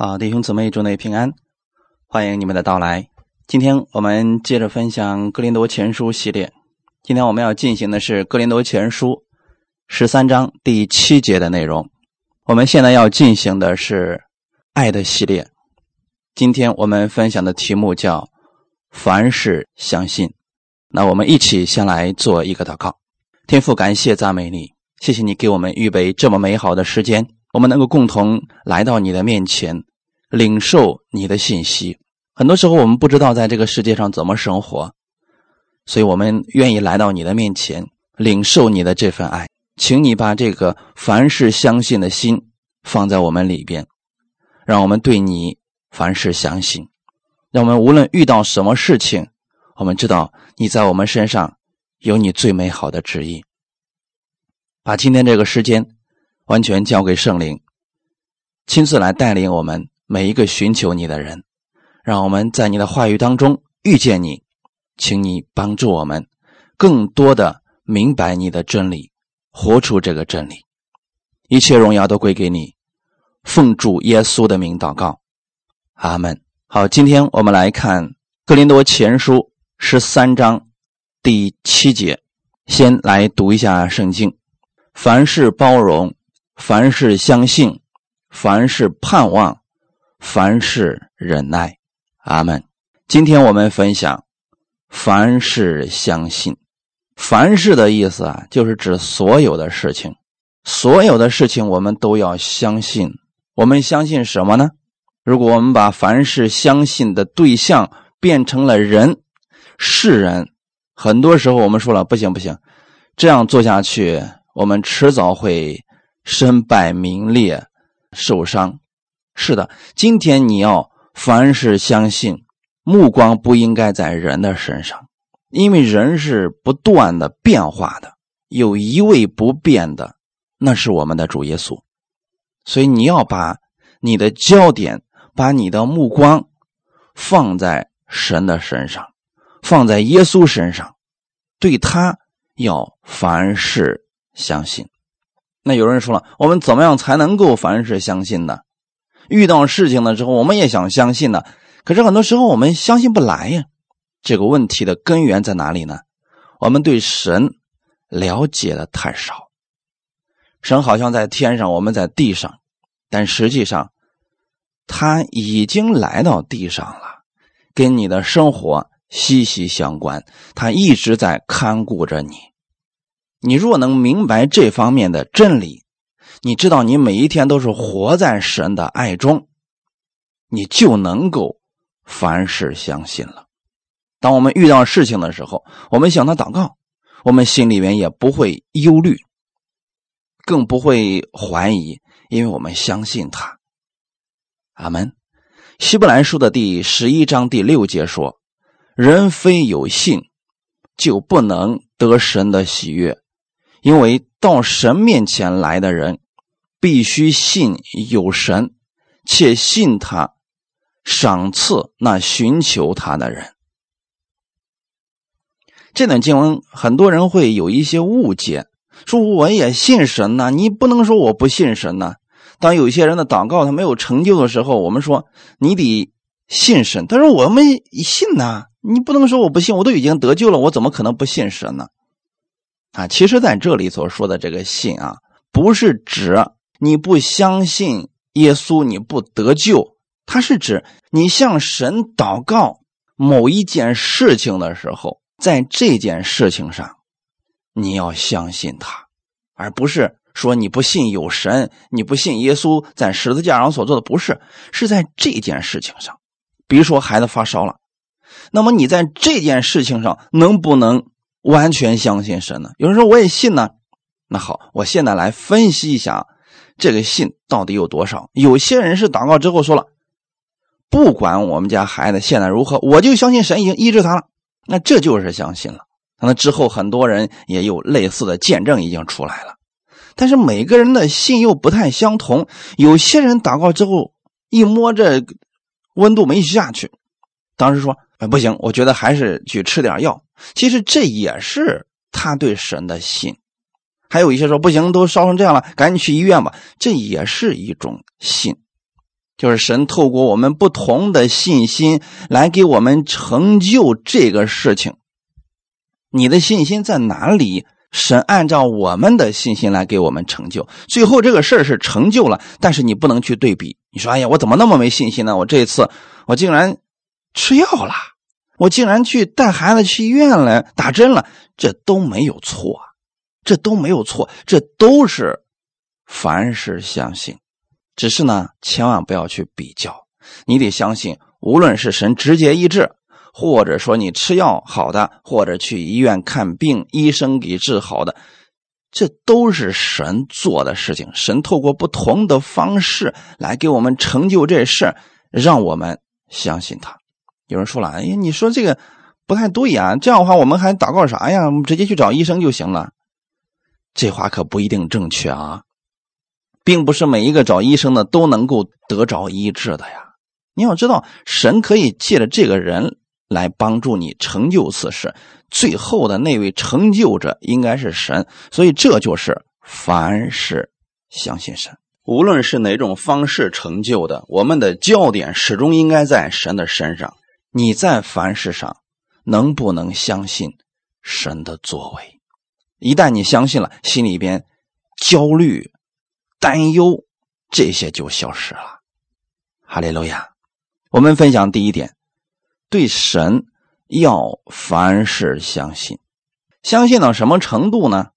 好，弟兄姊妹，祝你平安，欢迎你们的到来。今天我们接着分享《哥林多前书》系列。今天我们要进行的是《哥林多前书》十三章第七节的内容。我们现在要进行的是爱的系列。今天我们分享的题目叫“凡事相信”。那我们一起先来做一个祷告。天父，感谢赞美你，谢谢你给我们预备这么美好的时间，我们能够共同来到你的面前。领受你的信息，很多时候我们不知道在这个世界上怎么生活，所以我们愿意来到你的面前，领受你的这份爱，请你把这个凡事相信的心放在我们里边，让我们对你凡事相信，让我们无论遇到什么事情，我们知道你在我们身上有你最美好的旨意。把今天这个时间完全交给圣灵，亲自来带领我们。每一个寻求你的人，让我们在你的话语当中遇见你，请你帮助我们更多的明白你的真理，活出这个真理。一切荣耀都归给你，奉主耶稣的名祷告，阿门。好，今天我们来看《格林多前书》十三章第七节，先来读一下圣经：凡事包容，凡事相信，凡事盼望。凡事忍耐，阿门。今天我们分享凡事相信。凡事的意思啊，就是指所有的事情，所有的事情我们都要相信。我们相信什么呢？如果我们把凡事相信的对象变成了人、世人，很多时候我们说了不行不行，这样做下去，我们迟早会身败名裂、受伤。是的，今天你要凡事相信，目光不应该在人的身上，因为人是不断的变化的，有一位不变的，那是我们的主耶稣。所以你要把你的焦点，把你的目光放在神的身上，放在耶稣身上，对他要凡事相信。那有人说了，我们怎么样才能够凡事相信呢？遇到事情的时候，我们也想相信呢，可是很多时候我们相信不来呀。这个问题的根源在哪里呢？我们对神了解的太少。神好像在天上，我们在地上，但实际上他已经来到地上了，跟你的生活息息相关。他一直在看顾着你。你若能明白这方面的真理。你知道，你每一天都是活在神的爱中，你就能够凡事相信了。当我们遇到事情的时候，我们向他祷告，我们心里面也不会忧虑，更不会怀疑，因为我们相信他。阿门。希伯来书的第十一章第六节说：“人非有信，就不能得神的喜悦，因为到神面前来的人。”必须信有神，且信他赏赐那寻求他的人。这段经文很多人会有一些误解，说我也信神呐，你不能说我不信神呐。当有些人的祷告他没有成就的时候，我们说你得信神。他说我们信呐，你不能说我不信，我都已经得救了，我怎么可能不信神呢？啊，其实在这里所说的这个信啊，不是指。你不相信耶稣，你不得救。他是指你向神祷告某一件事情的时候，在这件事情上，你要相信他，而不是说你不信有神，你不信耶稣在十字架上所做的，不是，是在这件事情上。比如说孩子发烧了，那么你在这件事情上能不能完全相信神呢？有人说我也信呢。那好，我现在来分析一下。这个信到底有多少？有些人是祷告之后说了，不管我们家孩子现在如何，我就相信神已经医治他了。那这就是相信了。那之后很多人也有类似的见证已经出来了。但是每个人的信又不太相同。有些人祷告之后一摸这温度没下去，当时说：“哎，不行，我觉得还是去吃点药。”其实这也是他对神的信。还有一些说不行，都烧成这样了，赶紧去医院吧。这也是一种信。就是神透过我们不同的信心来给我们成就这个事情。你的信心在哪里？神按照我们的信心来给我们成就。最后这个事儿是成就了，但是你不能去对比。你说：“哎呀，我怎么那么没信心呢？我这一次我竟然吃药了，我竟然去带孩子去医院了，打针了，这都没有错，这都没有错，这都是凡事相信。只是呢，千万不要去比较，你得相信，无论是神直接医治。”或者说你吃药好的，或者去医院看病，医生给治好的，这都是神做的事情。神透过不同的方式来给我们成就这事让我们相信他。有人说了：“哎呀，你说这个不太对呀，这样的话我们还祷告啥呀？我们直接去找医生就行了。”这话可不一定正确啊，并不是每一个找医生的都能够得着医治的呀。你要知道，神可以借着这个人。来帮助你成就此事，最后的那位成就者应该是神，所以这就是凡事相信神。无论是哪种方式成就的，我们的焦点始终应该在神的身上。你在凡事上能不能相信神的作为？一旦你相信了，心里边焦虑、担忧这些就消失了。哈利路亚！我们分享第一点。对神要凡事相信，相信到什么程度呢？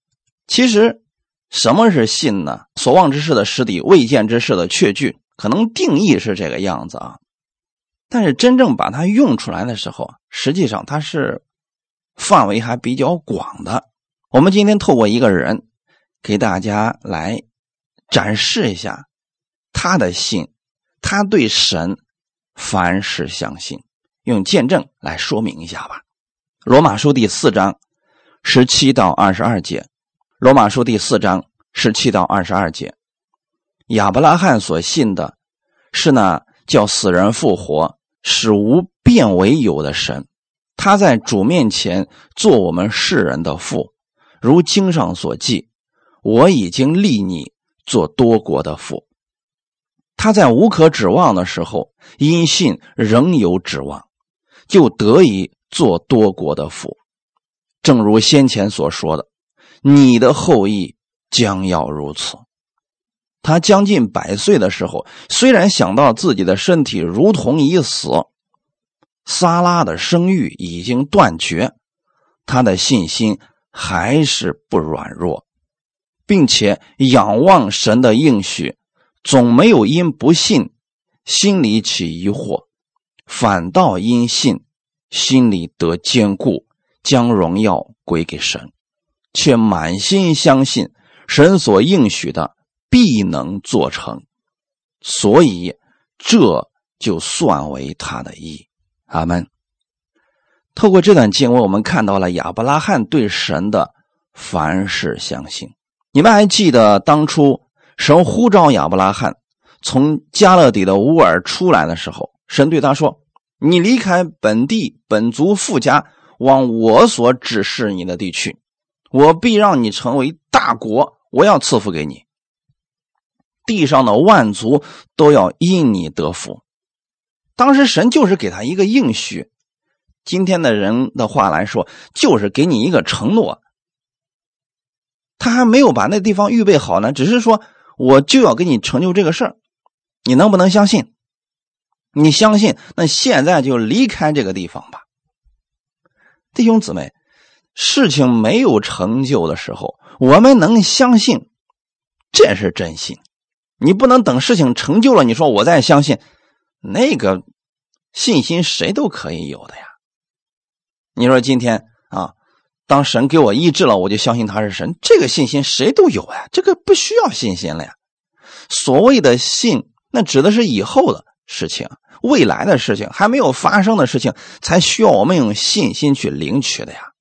其实，什么是信呢？所望之事的实底，未见之事的确据，可能定义是这个样子啊。但是真正把它用出来的时候，实际上它是范围还比较广的。我们今天透过一个人，给大家来展示一下他的信，他对神凡事相信。用见证来说明一下吧，《罗马书》第四章十七到二十二节，《罗马书》第四章十七到二十二节，亚伯拉罕所信的是那叫死人复活、使无变为有的神，他在主面前做我们世人的父，如经上所记：“我已经立你做多国的父。”他在无可指望的时候，因信仍有指望。就得以做多国的父，正如先前所说的，你的后裔将要如此。他将近百岁的时候，虽然想到自己的身体如同已死，撒拉的生育已经断绝，他的信心还是不软弱，并且仰望神的应许，总没有因不信心里起疑惑。反倒因信，心里得坚固，将荣耀归给神，却满心相信神所应许的必能做成，所以这就算为他的义。阿门。透过这段经文，我们看到了亚伯拉罕对神的凡事相信。你们还记得当初神呼召亚伯拉罕从加勒底的乌尔出来的时候，神对他说。你离开本地本族富家，往我所指示你的地区，我必让你成为大国。我要赐福给你，地上的万族都要因你得福。当时神就是给他一个应许，今天的人的话来说，就是给你一个承诺。他还没有把那地方预备好呢，只是说我就要给你成就这个事儿，你能不能相信？你相信？那现在就离开这个地方吧，弟兄姊妹。事情没有成就的时候，我们能相信，这是真心。你不能等事情成就了，你说我再相信，那个信心谁都可以有的呀。你说今天啊，当神给我医治了，我就相信他是神，这个信心谁都有呀，这个不需要信心了呀。所谓的信，那指的是以后的事情。未来的事情还没有发生的事情，才需要我们用信心去领取的呀。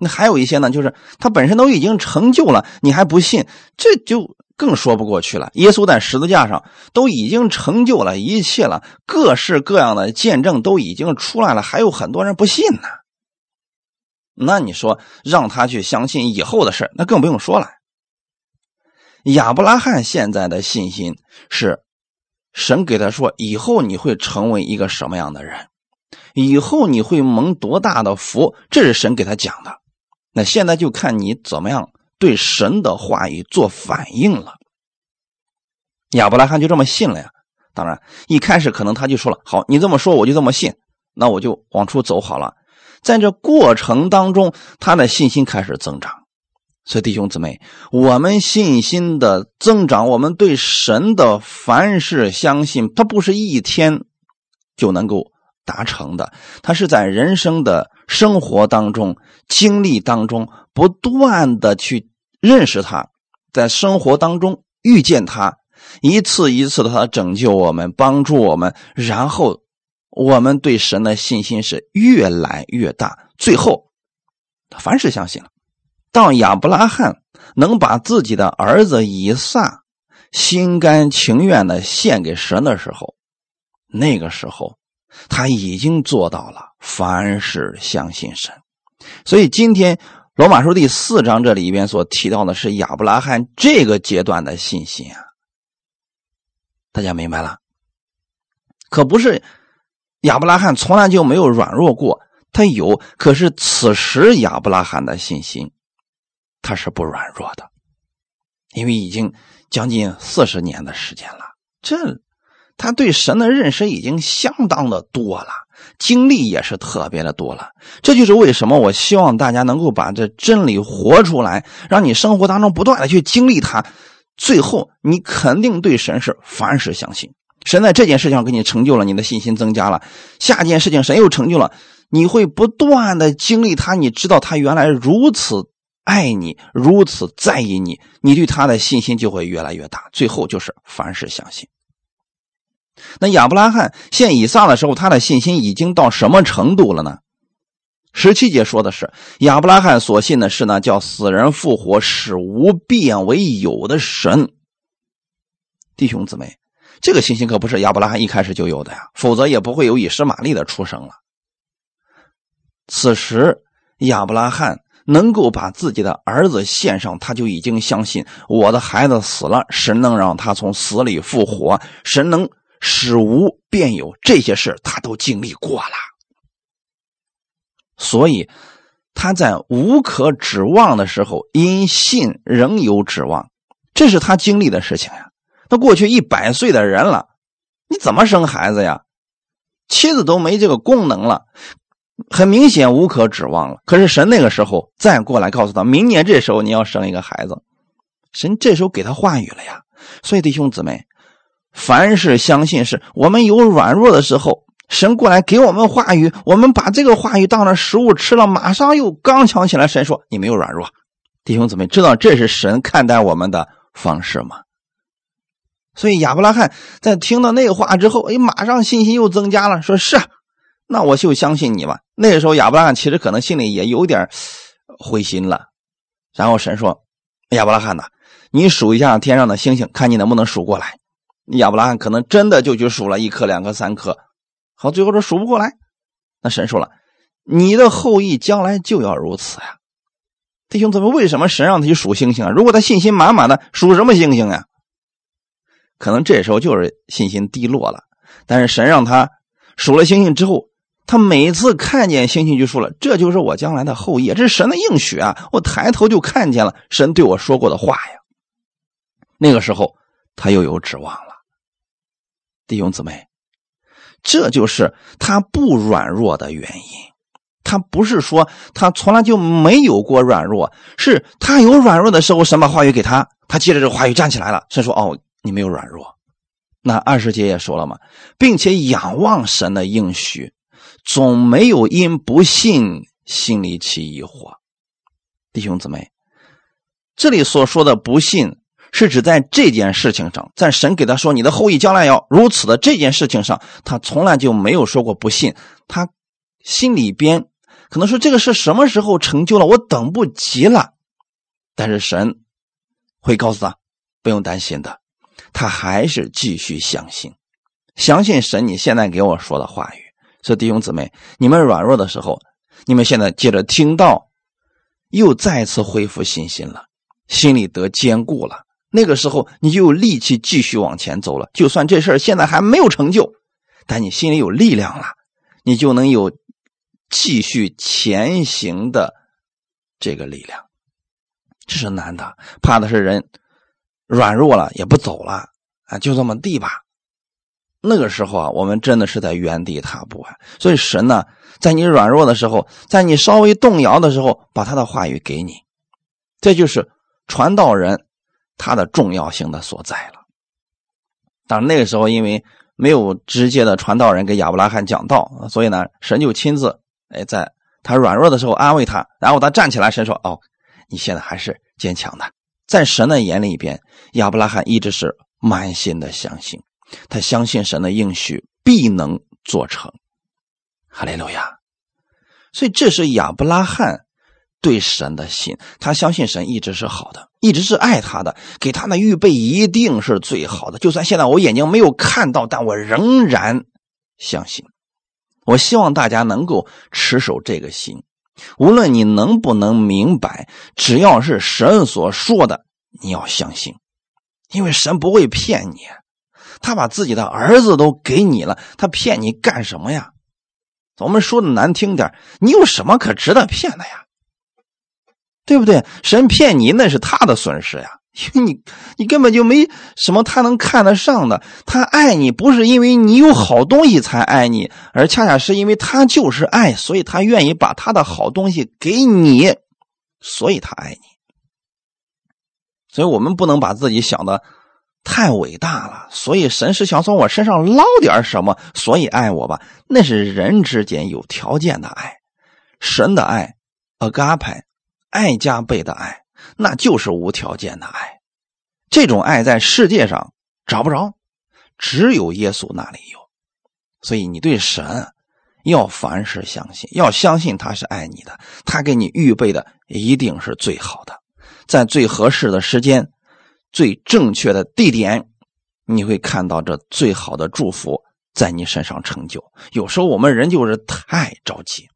那还有一些呢，就是他本身都已经成就了，你还不信，这就更说不过去了。耶稣在十字架上都已经成就了一切了，各式各样的见证都已经出来了，还有很多人不信呢。那你说让他去相信以后的事那更不用说了。亚伯拉罕现在的信心是。神给他说：“以后你会成为一个什么样的人？以后你会蒙多大的福？”这是神给他讲的。那现在就看你怎么样对神的话语做反应了。亚伯拉罕就这么信了呀。当然，一开始可能他就说了：“好，你这么说，我就这么信，那我就往出走好了。”在这过程当中，他的信心开始增长。所以，弟兄姊妹，我们信心的增长，我们对神的凡事相信，它不是一天就能够达成的，它是在人生的生活当中、经历当中不断的去认识他，在生活当中遇见他，一次一次的他拯救我们、帮助我们，然后我们对神的信心是越来越大，最后他凡事相信了。当亚伯拉罕能把自己的儿子以撒心甘情愿的献给神的时候，那个时候他已经做到了凡事相信神。所以今天罗马书第四章这里边所提到的是亚伯拉罕这个阶段的信心啊，大家明白了？可不是亚伯拉罕从来就没有软弱过，他有，可是此时亚伯拉罕的信心。他是不软弱的，因为已经将近四十年的时间了。这他对神的认识已经相当的多了，经历也是特别的多了。这就是为什么我希望大家能够把这真理活出来，让你生活当中不断的去经历它，最后你肯定对神是凡事相信。神在这件事情上给你成就了，你的信心增加了。下件事情神又成就了，你会不断的经历他，你知道他原来如此。爱你如此在意你，你对他的信心就会越来越大。最后就是凡事相信。那亚伯拉罕献以撒的时候，他的信心已经到什么程度了呢？十七节说的是亚伯拉罕所信的是呢，叫死人复活、使无变为有的神。弟兄姊妹，这个信心可不是亚伯拉罕一开始就有的呀，否则也不会有以实玛利的出生了。此时亚伯拉罕。能够把自己的儿子献上，他就已经相信我的孩子死了，神能让他从死里复活，神能使无变有，这些事他都经历过了，所以他在无可指望的时候，因信仍有指望，这是他经历的事情呀。那过去一百岁的人了，你怎么生孩子呀？妻子都没这个功能了。很明显无可指望了。可是神那个时候再过来告诉他，明年这时候你要生一个孩子。神这时候给他话语了呀。所以弟兄姊妹，凡是相信是我们有软弱的时候，神过来给我们话语，我们把这个话语当成食物吃了，马上又刚强起来。神说你没有软弱。弟兄姊妹，知道这是神看待我们的方式吗？所以亚伯拉罕在听到那话之后，哎，马上信心又增加了，说是。那我就相信你吧。那个时候，亚伯拉罕其实可能心里也有点灰心了。然后神说：“亚伯拉罕呐，你数一下天上的星星，看你能不能数过来。”亚伯拉罕可能真的就去数了一颗、两颗、三颗，好，最后说数不过来。那神说了：“你的后裔将来就要如此呀。”弟兄姊妹，为什么神让他去数星星啊？如果他信心满满的，数什么星星呀？可能这时候就是信心低落了。但是神让他数了星星之后。他每次看见星星就说了：“这就是我将来的后裔，这是神的应许啊！”我抬头就看见了神对我说过的话呀。那个时候他又有指望了，弟兄姊妹，这就是他不软弱的原因。他不是说他从来就没有过软弱，是他有软弱的时候，神把话语给他，他借着这个话语站起来了。神说：“哦，你没有软弱。”那二十节也说了嘛，并且仰望神的应许。总没有因不信心里起疑惑，弟兄姊妹，这里所说的不信，是指在这件事情上，在神给他说你的后裔将来要如此的这件事情上，他从来就没有说过不信。他心里边可能说这个是什么时候成就了，我等不及了。但是神会告诉他不用担心的，他还是继续相信，相信神你现在给我说的话语。所以弟兄姊妹，你们软弱的时候，你们现在接着听到，又再次恢复信心了，心里得坚固了。那个时候你就有力气继续往前走了。就算这事儿现在还没有成就，但你心里有力量了，你就能有继续前行的这个力量。这是难的，怕的是人软弱了也不走了啊，就这么地吧。那个时候啊，我们真的是在原地踏步啊。所以神呢，在你软弱的时候，在你稍微动摇的时候，把他的话语给你，这就是传道人他的重要性的所在了。但那个时候，因为没有直接的传道人给亚伯拉罕讲道，所以呢，神就亲自哎，在他软弱的时候安慰他，然后他站起来，神说：“哦，你现在还是坚强的。”在神的眼里边，亚伯拉罕一直是满心的相信。他相信神的应许必能做成，哈利路亚。所以这是亚伯拉罕对神的信，他相信神一直是好的，一直是爱他的，给他的预备一定是最好的。就算现在我眼睛没有看到，但我仍然相信。我希望大家能够持守这个心，无论你能不能明白，只要是神所说的，你要相信，因为神不会骗你。他把自己的儿子都给你了，他骗你干什么呀？我们说的难听点，你有什么可值得骗的呀？对不对？神骗你那是他的损失呀，因为你你根本就没什么他能看得上的。他爱你不是因为你有好东西才爱你，而恰恰是因为他就是爱，所以他愿意把他的好东西给你，所以他爱你。所以我们不能把自己想的。太伟大了，所以神是想从我身上捞点什么，所以爱我吧。那是人之间有条件的爱，神的爱，agape，爱加倍的爱，那就是无条件的爱。这种爱在世界上找不着，只有耶稣那里有。所以你对神要凡事相信，要相信他是爱你的，他给你预备的一定是最好的，在最合适的时间。最正确的地点，你会看到这最好的祝福在你身上成就。有时候我们人就是太着急，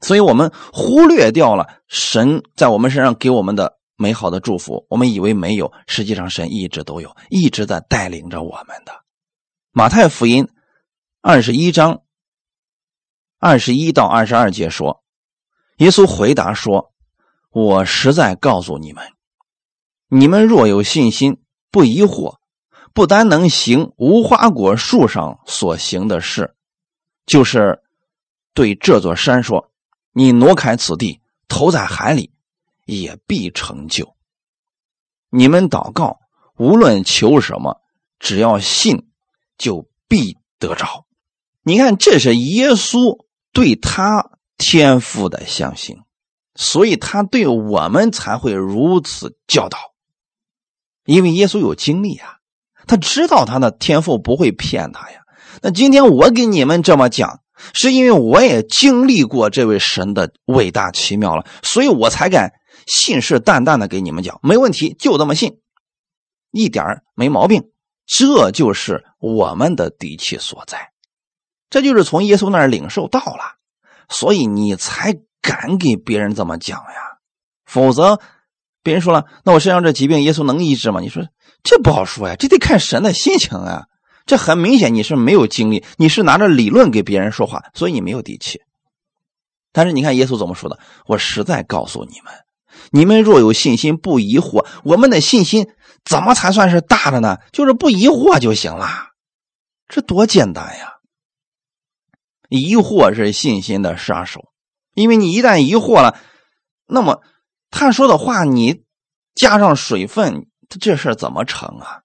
所以我们忽略掉了神在我们身上给我们的美好的祝福。我们以为没有，实际上神一直都有，一直在带领着我们的。马太福音二十一章二十一到二十二节说：“耶稣回答说，我实在告诉你们。”你们若有信心，不疑惑，不单能行无花果树上所行的事，就是对这座山说：“你挪开此地，投在海里，也必成就。”你们祷告，无论求什么，只要信，就必得着。你看，这是耶稣对他天赋的相信，所以他对我们才会如此教导。因为耶稣有经历啊，他知道他的天赋不会骗他呀。那今天我给你们这么讲，是因为我也经历过这位神的伟大奇妙了，所以我才敢信誓旦旦的给你们讲，没问题，就这么信，一点没毛病。这就是我们的底气所在，这就是从耶稣那儿领受到了，所以你才敢给别人这么讲呀，否则。别人说了，那我身上这疾病，耶稣能医治吗？你说这不好说呀，这得看神的心情啊。这很明显你是没有经历，你是拿着理论给别人说话，所以你没有底气。但是你看耶稣怎么说的？我实在告诉你们，你们若有信心，不疑惑，我们的信心怎么才算是大的呢？就是不疑惑就行了，这多简单呀！疑惑是信心的杀手，因为你一旦疑惑了，那么。他说的话，你加上水分，这事怎么成啊？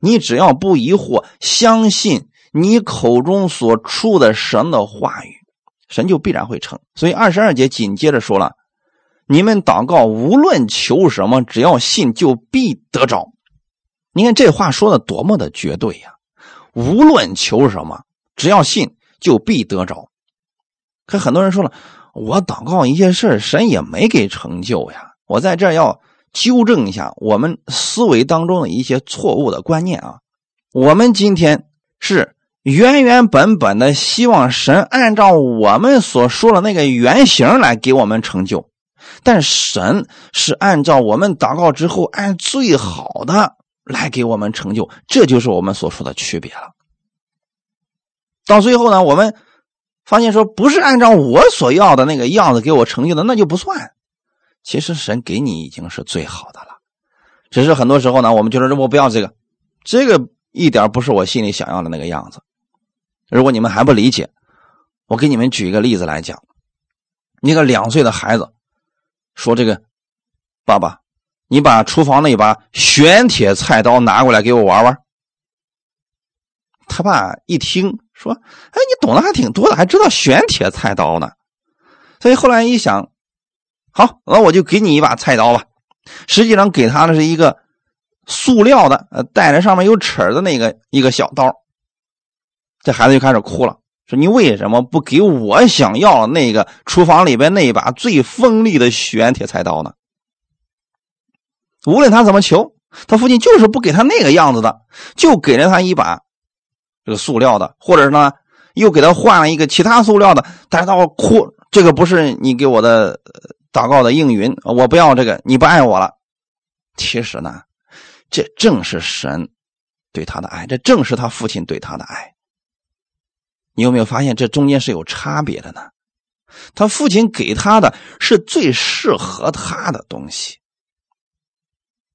你只要不疑惑，相信你口中所出的神的话语，神就必然会成。所以二十二节紧接着说了：“你们祷告，无论求什么，只要信，就必得着。”你看这话说的多么的绝对呀！无论求什么，只要信，就必得着。可很多人说了。我祷告一些事神也没给成就呀。我在这要纠正一下我们思维当中的一些错误的观念啊。我们今天是原原本本的希望神按照我们所说的那个原型来给我们成就，但神是按照我们祷告之后，按最好的来给我们成就，这就是我们所说的区别了。到最后呢，我们发现说，不是按照我所要的那个样子给我成就的，那就不算。其实神给你已经是最好的了，只是很多时候呢，我们觉得我不要这个，这个一点不是我心里想要的那个样子。如果你们还不理解，我给你们举一个例子来讲。一个两岁的孩子说：“这个爸爸，你把厨房那把玄铁菜刀拿过来给我玩玩。”他爸一听说：“哎，你懂得还挺多的，还知道玄铁菜刀呢。”所以后来一想，好，那我就给你一把菜刀吧。实际上给他的是一个塑料的，带着上面有齿的那个一个小刀。这孩子就开始哭了。说你为什么不给我想要那个厨房里边那一把最锋利的玄铁菜刀呢？无论他怎么求，他父亲就是不给他那个样子的，就给了他一把这个塑料的，或者是呢，又给他换了一个其他塑料的。但是他哭，这个不是你给我的祷告的应允，我不要这个，你不爱我了。其实呢，这正是神对他的爱，这正是他父亲对他的爱。你有没有发现这中间是有差别的呢？他父亲给他的是最适合他的东西。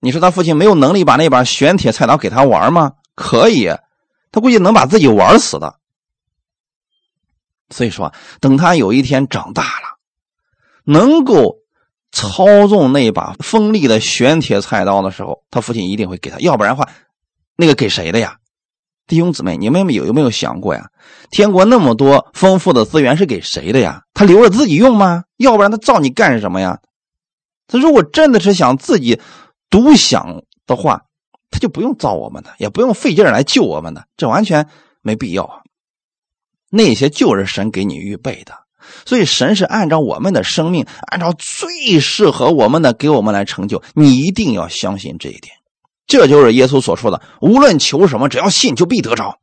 你说他父亲没有能力把那把玄铁菜刀给他玩吗？可以，他估计能把自己玩死的。所以说，等他有一天长大了，能够操纵那把锋利的玄铁菜刀的时候，他父亲一定会给他。要不然的话，那个给谁的呀？弟兄姊妹，你们有有没有想过呀？天国那么多丰富的资源是给谁的呀？他留着自己用吗？要不然他造你干什么呀？他如果真的是想自己独享的话，他就不用造我们的，也不用费劲来救我们的，这完全没必要啊。那些就是神给你预备的，所以神是按照我们的生命，按照最适合我们的给我们来成就。你一定要相信这一点。这就是耶稣所说的：“无论求什么，只要信，就必得着。”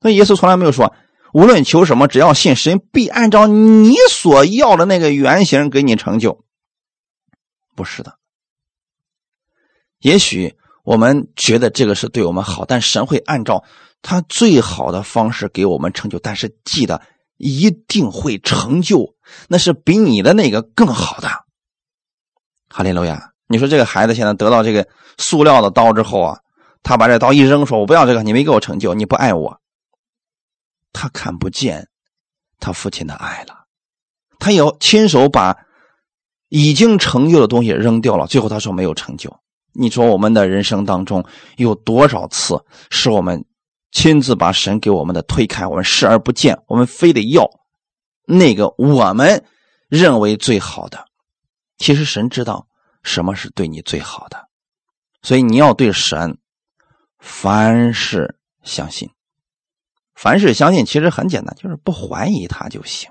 那耶稣从来没有说：“无论求什么，只要信，神必按照你所要的那个原型给你成就。”不是的。也许我们觉得这个是对我们好，但神会按照他最好的方式给我们成就。但是记得，一定会成就，那是比你的那个更好的。哈利路亚。你说这个孩子现在得到这个塑料的刀之后啊，他把这刀一扔，说：“我不要这个，你没给我成就，你不爱我。”他看不见他父亲的爱了，他要亲手把已经成就的东西扔掉了。最后他说没有成就。你说我们的人生当中有多少次是我们亲自把神给我们的推开，我们视而不见，我们非得要那个我们认为最好的？其实神知道。什么是对你最好的？所以你要对神凡事相信，凡事相信其实很简单，就是不怀疑他就行。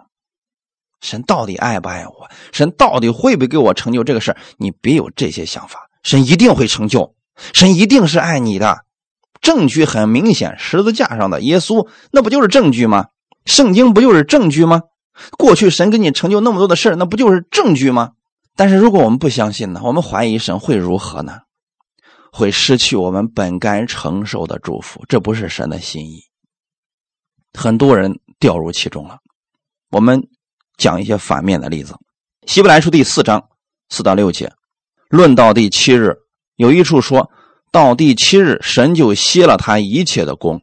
神到底爱不爱我？神到底会不会给我成就这个事你别有这些想法，神一定会成就，神一定是爱你的。证据很明显，十字架上的耶稣，那不就是证据吗？圣经不就是证据吗？过去神给你成就那么多的事那不就是证据吗？但是如果我们不相信呢？我们怀疑神会如何呢？会失去我们本该承受的祝福，这不是神的心意。很多人掉入其中了。我们讲一些反面的例子，《希伯来书》第四章四到六节，论到第七日，有一处说到第七日，神就歇了他一切的功；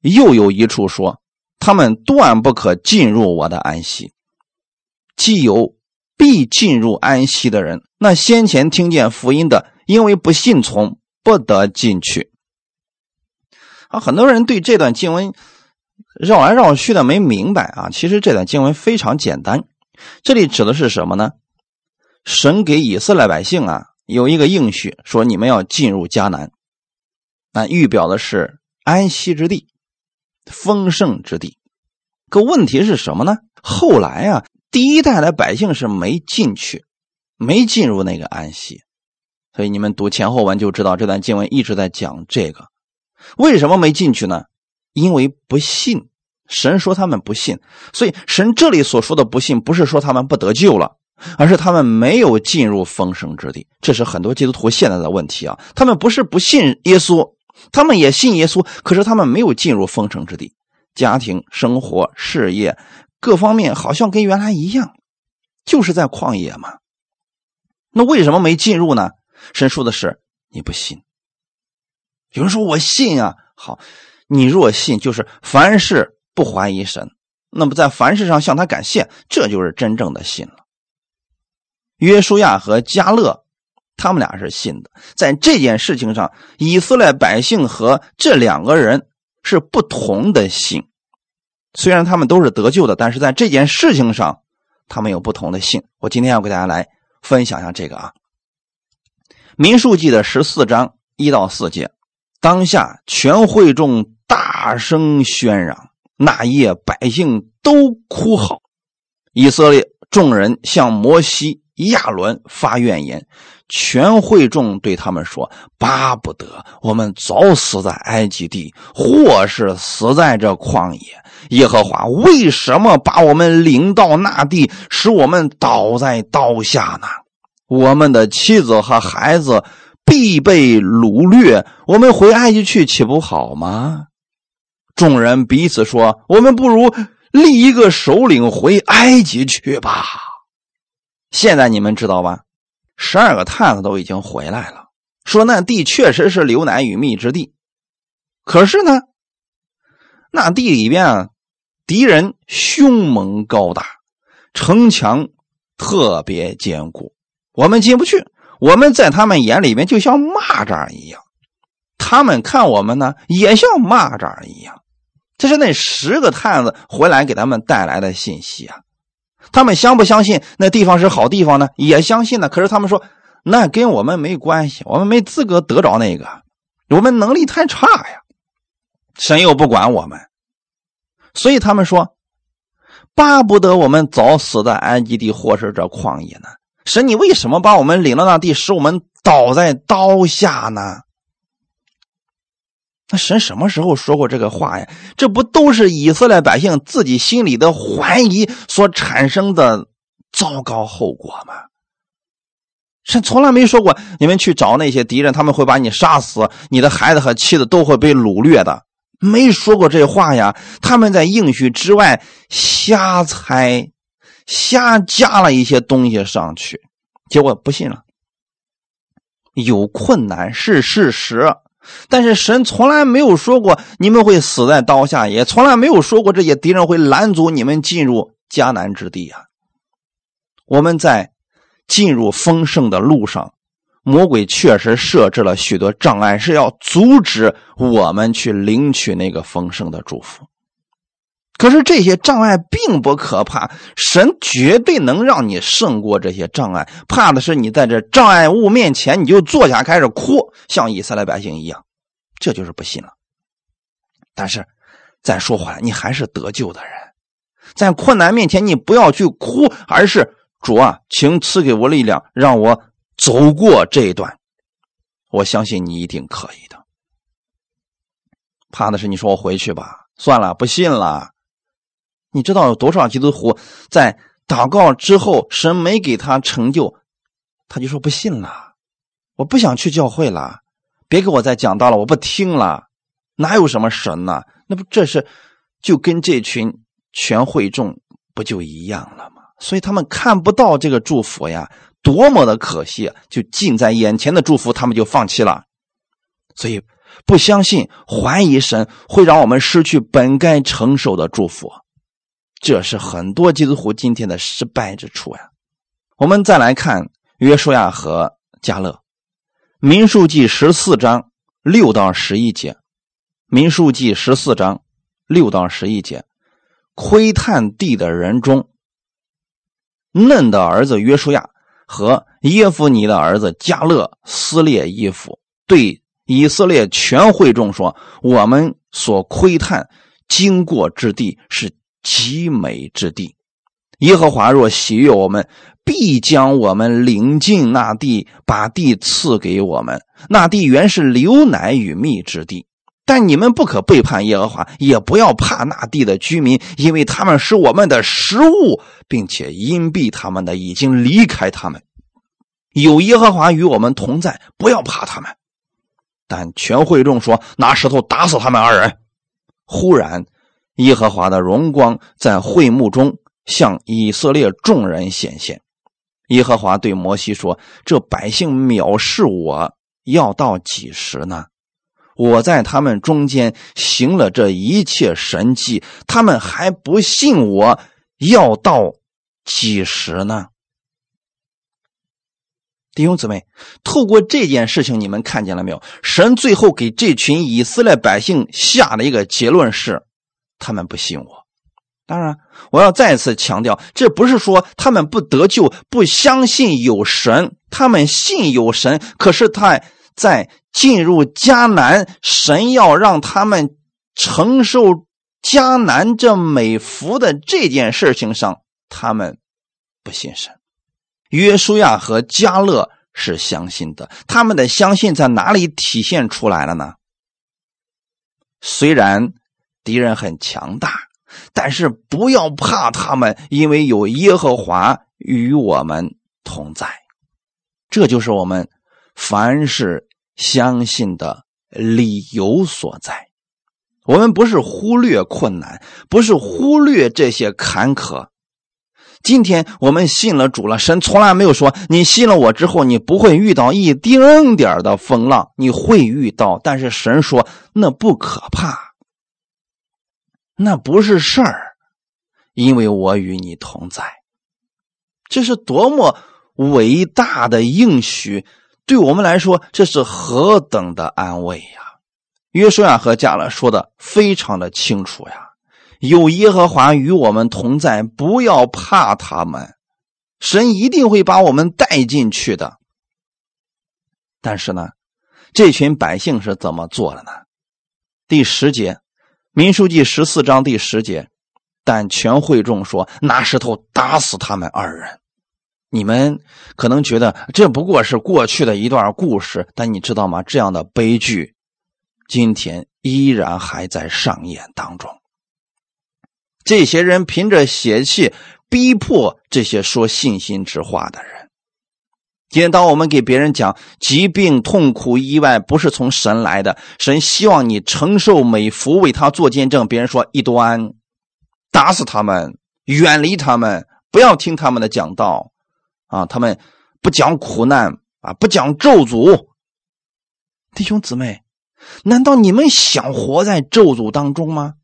又有一处说，他们断不可进入我的安息。既有。必进入安息的人，那先前听见福音的，因为不信从，不得进去。啊，很多人对这段经文绕来绕去的没明白啊。其实这段经文非常简单，这里指的是什么呢？神给以色列百姓啊有一个应许，说你们要进入迦南，啊，预表的是安息之地、丰盛之地。可问题是什么呢？后来啊。第一代的百姓是没进去，没进入那个安息，所以你们读前后文就知道这段经文一直在讲这个。为什么没进去呢？因为不信。神说他们不信，所以神这里所说的不信，不是说他们不得救了，而是他们没有进入丰盛之地。这是很多基督徒现在的问题啊！他们不是不信耶稣，他们也信耶稣，可是他们没有进入丰盛之地。家庭、生活、事业各方面好像跟原来一样，就是在旷野嘛。那为什么没进入呢？神说的是你不信。有人说我信啊，好，你若信，就是凡事不怀疑神，那么在凡事上向他感谢，这就是真正的信了。约书亚和加勒，他们俩是信的，在这件事情上，以色列百姓和这两个人是不同的信。虽然他们都是得救的，但是在这件事情上，他们有不同的信。我今天要给大家来分享一下这个啊，《民数记》的十四章一到四节。当下全会众大声喧嚷，那夜百姓都哭嚎。以色列众人向摩西、亚伦发怨言，全会众对他们说：“巴不得我们早死在埃及地，或是死在这旷野。耶和华为什么把我们领到那地，使我们倒在刀下呢？我们的妻子和孩子。”必被掳掠，我们回埃及去岂不好吗？众人彼此说：“我们不如立一个首领回埃及去吧。”现在你们知道吧？十二个探子都已经回来了，说那地确实是流奶与蜜之地。可是呢，那地里边啊敌人凶猛高大，城墙特别坚固，我们进不去。我们在他们眼里面就像蚂蚱一样，他们看我们呢也像蚂蚱一样。这是那十个探子回来给他们带来的信息啊。他们相不相信那地方是好地方呢？也相信呢。可是他们说那跟我们没关系，我们没资格得着那个，我们能力太差呀。神又不管我们，所以他们说巴不得我们早死在埃及地或是这旷野呢。神，你为什么把我们领到那地，使我们倒在刀下呢？那神什么时候说过这个话呀？这不都是以色列百姓自己心里的怀疑所产生的糟糕后果吗？神从来没说过，你们去找那些敌人，他们会把你杀死，你的孩子和妻子都会被掳掠的，没说过这话呀。他们在应许之外瞎猜。瞎加了一些东西上去，结果不信了。有困难是事实，但是神从来没有说过你们会死在刀下，也从来没有说过这些敌人会拦阻你们进入迦南之地啊。我们在进入丰盛的路上，魔鬼确实设置了许多障碍，是要阻止我们去领取那个丰盛的祝福。可是这些障碍并不可怕，神绝对能让你胜过这些障碍。怕的是你在这障碍物面前，你就坐下开始哭，像以色列百姓一样，这就是不信了。但是再说回来，你还是得救的人，在困难面前，你不要去哭，而是主啊，请赐给我力量，让我走过这一段。我相信你一定可以的。怕的是你说我回去吧，算了，不信了。你知道有多少基督徒在祷告之后，神没给他成就，他就说不信了，我不想去教会了，别给我再讲道了，我不听了，哪有什么神呢？那不这是就跟这群全会众不就一样了吗？所以他们看不到这个祝福呀，多么的可惜！就近在眼前的祝福，他们就放弃了，所以不相信、怀疑神，会让我们失去本该承受的祝福。这是很多基督徒今天的失败之处呀。我们再来看约书亚和加勒，民数记十四章六到十一节，民数记十四章六到十一节，窥探地的人中，嫩的儿子约书亚和耶夫尼的儿子加勒撕裂衣服，对以色列全会众说：“我们所窥探经过之地是。”极美之地，耶和华若喜悦我们，必将我们领进那地，把地赐给我们。那地原是流奶与蜜之地，但你们不可背叛耶和华，也不要怕那地的居民，因为他们是我们的食物，并且隐蔽他们的已经离开他们。有耶和华与我们同在，不要怕他们。但全会众说：“拿石头打死他们二人。”忽然，耶和华的荣光在会幕中向以色列众人显现。耶和华对摩西说：“这百姓藐视我，要到几时呢？我在他们中间行了这一切神迹，他们还不信我，要到几时呢？”弟兄姊妹，透过这件事情，你们看见了没有？神最后给这群以色列百姓下的一个结论是：他们不信我。当然，我要再次强调，这不是说他们不得救、不相信有神，他们信有神。可是他在进入迦南，神要让他们承受迦南这美福的这件事情上，他们不信神。约书亚和加勒是相信的，他们的相信在哪里体现出来了呢？虽然敌人很强大，但是不要怕他们，因为有耶和华与我们同在。这就是我们凡是相信的理由所在。我们不是忽略困难，不是忽略这些坎坷。今天我们信了主了，神从来没有说你信了我之后你不会遇到一丁点的风浪，你会遇到，但是神说那不可怕，那不是事儿，因为我与你同在。这是多么伟大的应许，对我们来说这是何等的安慰呀！约书亚和加勒说的非常的清楚呀。有耶和华与我们同在，不要怕他们，神一定会把我们带进去的。但是呢，这群百姓是怎么做的呢？第十节，民书记十四章第十节，但全会众说拿石头打死他们二人。你们可能觉得这不过是过去的一段故事，但你知道吗？这样的悲剧，今天依然还在上演当中。这些人凭着血气逼迫这些说信心之话的人。今天，当我们给别人讲疾病、痛苦、意外不是从神来的，神希望你承受美福，为他做见证。别人说一端，打死他们，远离他们，不要听他们的讲道啊！他们不讲苦难啊，不讲咒诅。弟兄姊妹，难道你们想活在咒诅当中吗？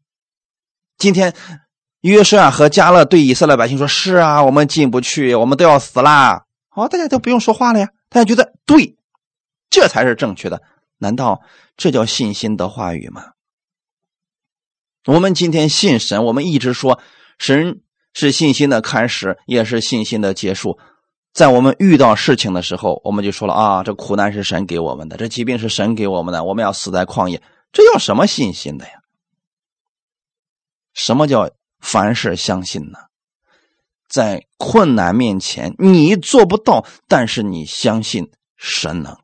今天。约书亚和加勒对以色列百姓说：“是啊，我们进不去，我们都要死啦！”哦，大家都不用说话了呀。大家觉得对，这才是正确的。难道这叫信心的话语吗？我们今天信神，我们一直说神是信心的开始，也是信心的结束。在我们遇到事情的时候，我们就说了啊，这苦难是神给我们的，这疾病是神给我们的，我们要死在旷野，这叫什么信心的呀？什么叫？凡事相信呢，在困难面前你做不到，但是你相信神能，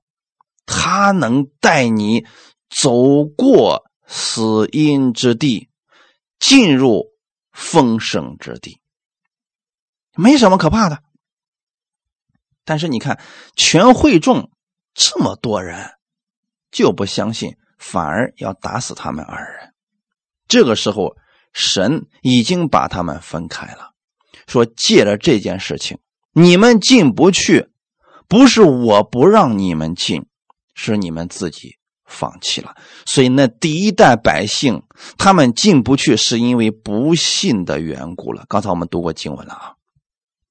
他能带你走过死荫之地，进入丰盛之地，没什么可怕的。但是你看，全会众这么多人就不相信，反而要打死他们二人，这个时候。神已经把他们分开了，说借着这件事情，你们进不去，不是我不让你们进，是你们自己放弃了。所以那第一代百姓他们进不去，是因为不信的缘故了。刚才我们读过经文了啊，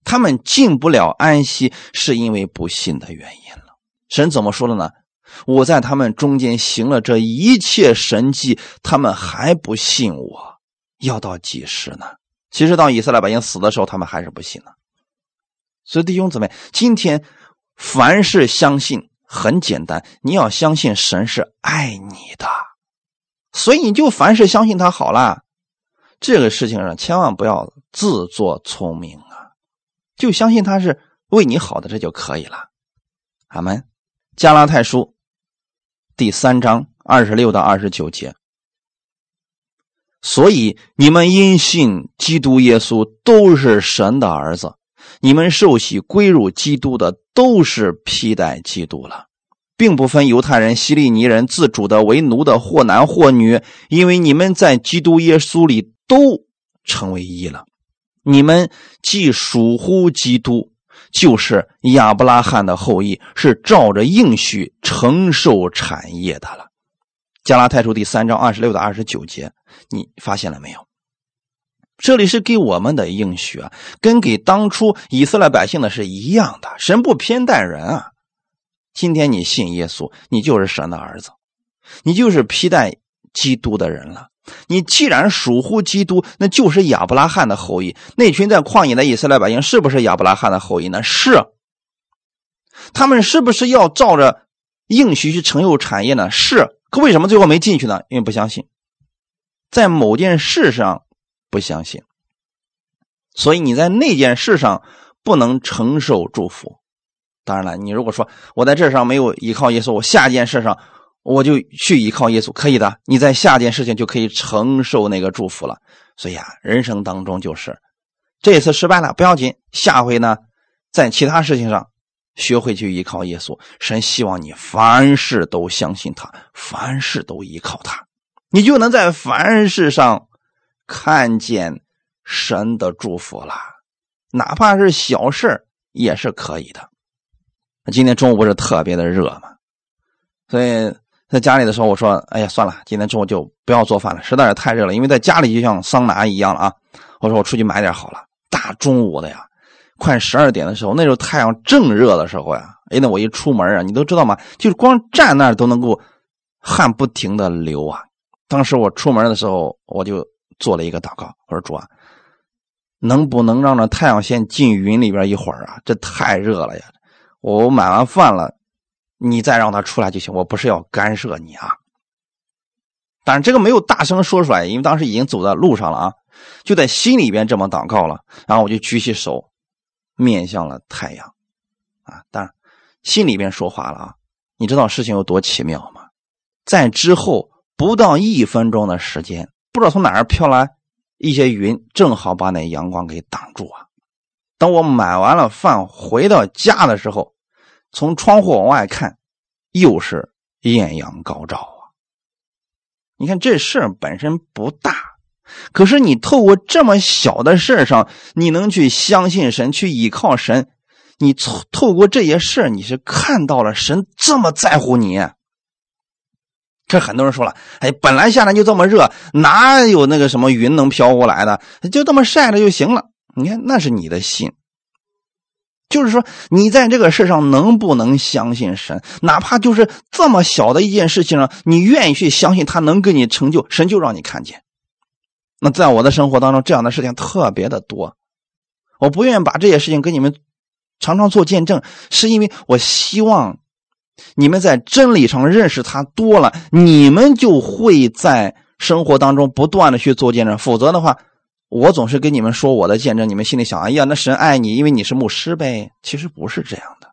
他们进不了安息，是因为不信的原因了。神怎么说的呢？我在他们中间行了这一切神迹，他们还不信我。要到几时呢？其实，当以色列百姓死的时候，他们还是不信呢。所以弟兄姊妹，今天凡是相信很简单，你要相信神是爱你的，所以你就凡是相信他好了。这个事情上千万不要自作聪明啊，就相信他是为你好的，这就可以了。阿门。加拉太书第三章二十六到二十九节。所以你们因信基督耶稣都是神的儿子，你们受洗归入基督的都是披戴基督了，并不分犹太人、希利尼人、自主的、为奴的，或男或女，因为你们在基督耶稣里都成为一了。你们既属乎基督，就是亚伯拉罕的后裔，是照着应许承受产业的了。加拉太书第三章二十六到二十九节，你发现了没有？这里是给我们的应许啊，跟给当初以色列百姓的是一样的。神不偏待人啊。今天你信耶稣，你就是神的儿子，你就是披戴基督的人了。你既然属乎基督，那就是亚伯拉罕的后裔。那群在旷野的以色列百姓是不是亚伯拉罕的后裔呢？是。他们是不是要照着应许去承受产业呢？是。可为什么最后没进去呢？因为不相信，在某件事上不相信，所以你在那件事上不能承受祝福。当然了，你如果说我在这上没有依靠耶稣，我下一件事上我就去依靠耶稣，可以的。你在下件事情就可以承受那个祝福了。所以啊，人生当中就是这次失败了不要紧，下回呢，在其他事情上。学会去依靠耶稣，神希望你凡事都相信他，凡事都依靠他，你就能在凡事上看见神的祝福了。哪怕是小事也是可以的。今天中午不是特别的热吗？所以在家里的时候，我说：“哎呀，算了，今天中午就不要做饭了，实在是太热了。因为在家里就像桑拿一样了啊。”我说：“我出去买点好了。”大中午的呀。快十二点的时候，那时候太阳正热的时候呀，哎，那我一出门啊，你都知道吗？就是光站那儿都能够汗不停的流啊。当时我出门的时候，我就做了一个祷告，我说主啊，能不能让这太阳先进云里边一会儿啊？这太热了呀！我买完饭了，你再让他出来就行。我不是要干涉你啊，但是这个没有大声说出来，因为当时已经走在路上了啊，就在心里边这么祷告了。然后我就举起手。面向了太阳，啊，当然心里边说话了啊。你知道事情有多奇妙吗？在之后不到一分钟的时间，不知道从哪儿飘来一些云，正好把那阳光给挡住啊。等我买完了饭回到家的时候，从窗户往外看，又是艳阳高照啊。你看这事儿本身不大。可是你透过这么小的事上，你能去相信神，去依靠神，你透透过这些事你是看到了神这么在乎你。这很多人说了，哎，本来夏天就这么热，哪有那个什么云能飘过来的？就这么晒着就行了。你看，那是你的心，就是说你在这个事上能不能相信神？哪怕就是这么小的一件事情上，你愿意去相信他能给你成就，神就让你看见。那在我的生活当中，这样的事情特别的多。我不愿意把这些事情跟你们常常做见证，是因为我希望你们在真理上认识他多了，你们就会在生活当中不断的去做见证。否则的话，我总是跟你们说我的见证，你们心里想：哎呀，那神爱你，因为你是牧师呗。其实不是这样的，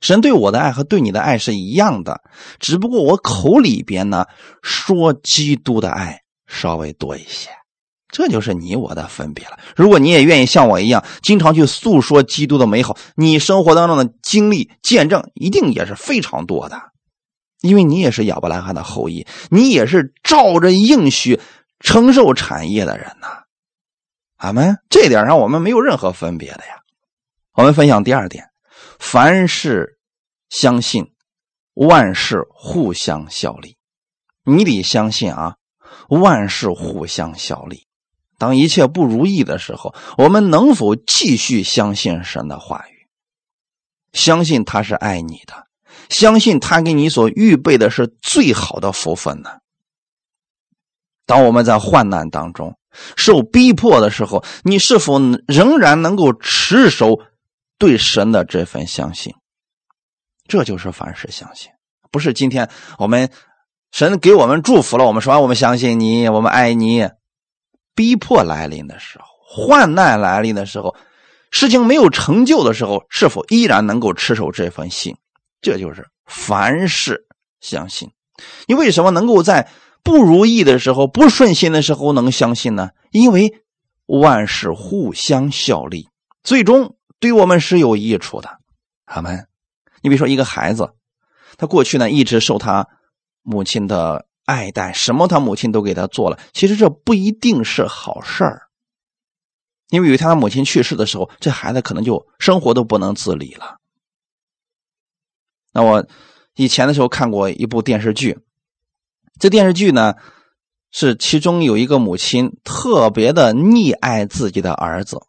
神对我的爱和对你的爱是一样的，只不过我口里边呢说基督的爱稍微多一些。这就是你我的分别了。如果你也愿意像我一样，经常去诉说基督的美好，你生活当中的经历见证一定也是非常多的，因为你也是亚伯拉罕的后裔，你也是照着应许承受产业的人呐。阿门。这点上我们没有任何分别的呀。我们分享第二点：凡事相信，万事互相效力。你得相信啊，万事互相效力。当一切不如意的时候，我们能否继续相信神的话语？相信他是爱你的，相信他给你所预备的是最好的福分呢？当我们在患难当中受逼迫的时候，你是否仍然能够持守对神的这份相信？这就是凡事相信，不是今天我们神给我们祝福了，我们说我们相信你，我们爱你。逼迫来临的时候，患难来临的时候，事情没有成就的时候，是否依然能够持守这份信？这就是凡事相信。你为什么能够在不如意的时候、不顺心的时候能相信呢？因为万事互相效力，最终对我们是有益处的。阿门。你比如说一个孩子，他过去呢一直受他母亲的爱戴，什么他母亲都给他做了，其实这不一定是好事儿。因为有一天他母亲去世的时候，这孩子可能就生活都不能自理了。那我以前的时候看过一部电视剧，这电视剧呢是其中有一个母亲特别的溺爱自己的儿子，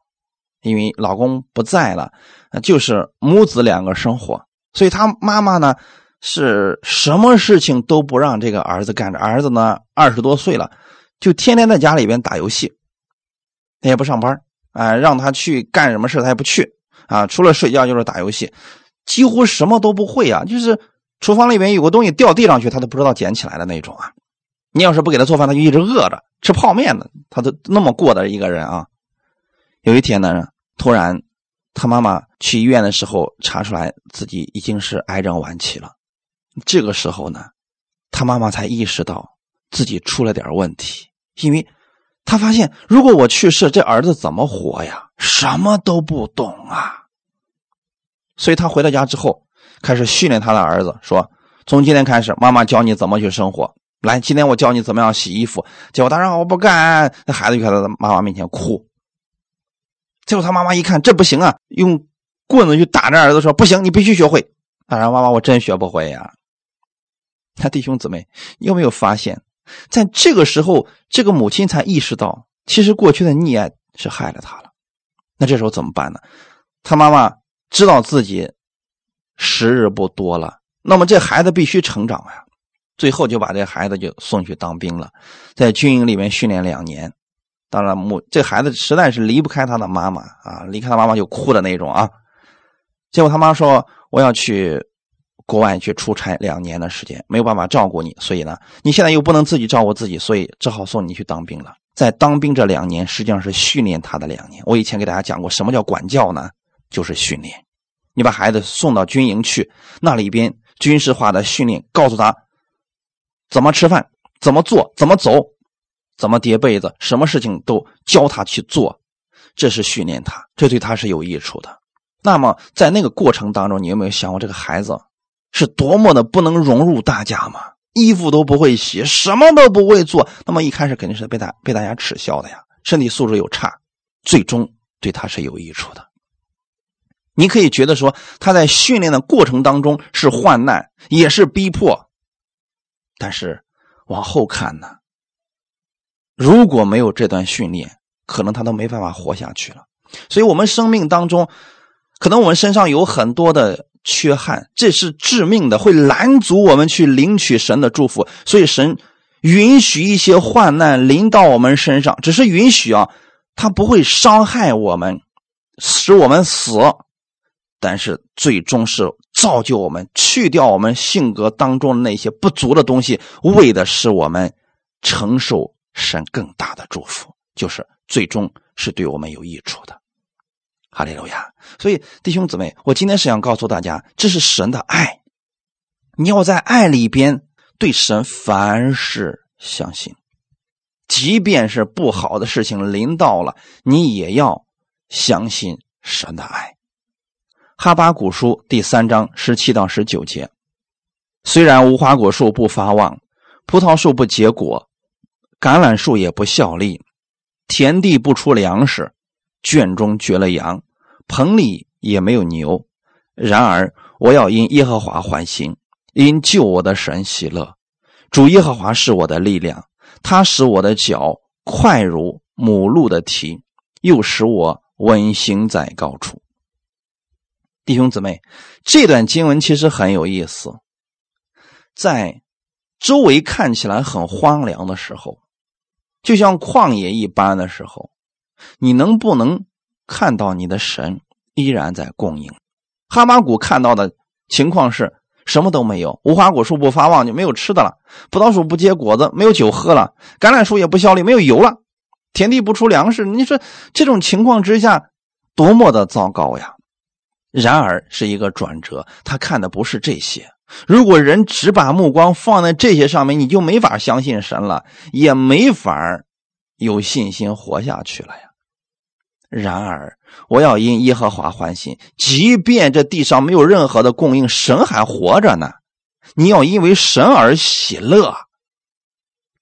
因为老公不在了，就是母子两个生活，所以他妈妈呢是什么事情都不让这个儿子干着。儿子呢二十多岁了，就天天在家里边打游戏，他也不上班。啊，让他去干什么事他也不去啊，除了睡觉就是打游戏，几乎什么都不会啊。就是厨房里面有个东西掉地上去，他都不知道捡起来的那种啊。你要是不给他做饭，他就一直饿着吃泡面的，他都那么过的一个人啊。有一天呢，突然他妈妈去医院的时候查出来自己已经是癌症晚期了，这个时候呢，他妈妈才意识到自己出了点问题，因为。他发现，如果我去世，这儿子怎么活呀？什么都不懂啊！所以他回到家之后，开始训练他的儿子，说：“从今天开始，妈妈教你怎么去生活。来，今天我教你怎么样洗衣服。”结果他让：“我不干。”那孩子就在他妈妈面前哭。结果他妈妈一看，这不行啊，用棍子去打这儿子，说：“不行，你必须学会。”当然：“妈妈，我真学不会呀。”他弟兄姊妹，你有没有发现？在这个时候，这个母亲才意识到，其实过去的溺爱是害了他了。那这时候怎么办呢？他妈妈知道自己时日不多了，那么这孩子必须成长呀。最后就把这孩子就送去当兵了，在军营里面训练两年。当然，母这孩子实在是离不开他的妈妈啊，离开他妈妈就哭的那种啊。结果他妈说：“我要去。”国外去出差两年的时间，没有办法照顾你，所以呢，你现在又不能自己照顾自己，所以只好送你去当兵了。在当兵这两年，实际上是训练他的两年。我以前给大家讲过，什么叫管教呢？就是训练。你把孩子送到军营去，那里边军事化的训练，告诉他怎么吃饭，怎么做，怎么走，怎么叠被子，什么事情都教他去做，这是训练他，这对他是有益处的。那么在那个过程当中，你有没有想过这个孩子？是多么的不能融入大家嘛！衣服都不会洗，什么都不会做，那么一开始肯定是被大被大家耻笑的呀。身体素质又差，最终对他是有益处的。你可以觉得说他在训练的过程当中是患难，也是逼迫，但是往后看呢，如果没有这段训练，可能他都没办法活下去了。所以，我们生命当中，可能我们身上有很多的。缺憾，这是致命的，会拦阻我们去领取神的祝福。所以神允许一些患难临到我们身上，只是允许啊，他不会伤害我们，使我们死，但是最终是造就我们，去掉我们性格当中的那些不足的东西，为的是我们承受神更大的祝福，就是最终是对我们有益处的。哈利路亚！所以弟兄姊妹，我今天是想告诉大家，这是神的爱。你要在爱里边对神凡事相信，即便是不好的事情临到了，你也要相信神的爱。哈巴古书第三章十七到十九节：虽然无花果树不发旺，葡萄树不结果，橄榄树也不效力，田地不出粮食，圈中绝了羊。棚里也没有牛，然而我要因耶和华欢心，因救我的神喜乐。主耶和华是我的力量，他使我的脚快如母鹿的蹄，又使我温馨在高处。弟兄姊妹，这段经文其实很有意思，在周围看起来很荒凉的时候，就像旷野一般的时候，你能不能？看到你的神依然在供应，哈马谷看到的情况是什么都没有，无花果树不发旺就没有吃的了，葡萄树不结果子没有酒喝了，橄榄树也不效力没有油了，田地不出粮食。你说这种情况之下多么的糟糕呀！然而是一个转折，他看的不是这些，如果人只把目光放在这些上面，你就没法相信神了，也没法有信心活下去了呀。然而，我要因耶和华欢心，即便这地上没有任何的供应，神还活着呢。你要因为神而喜乐，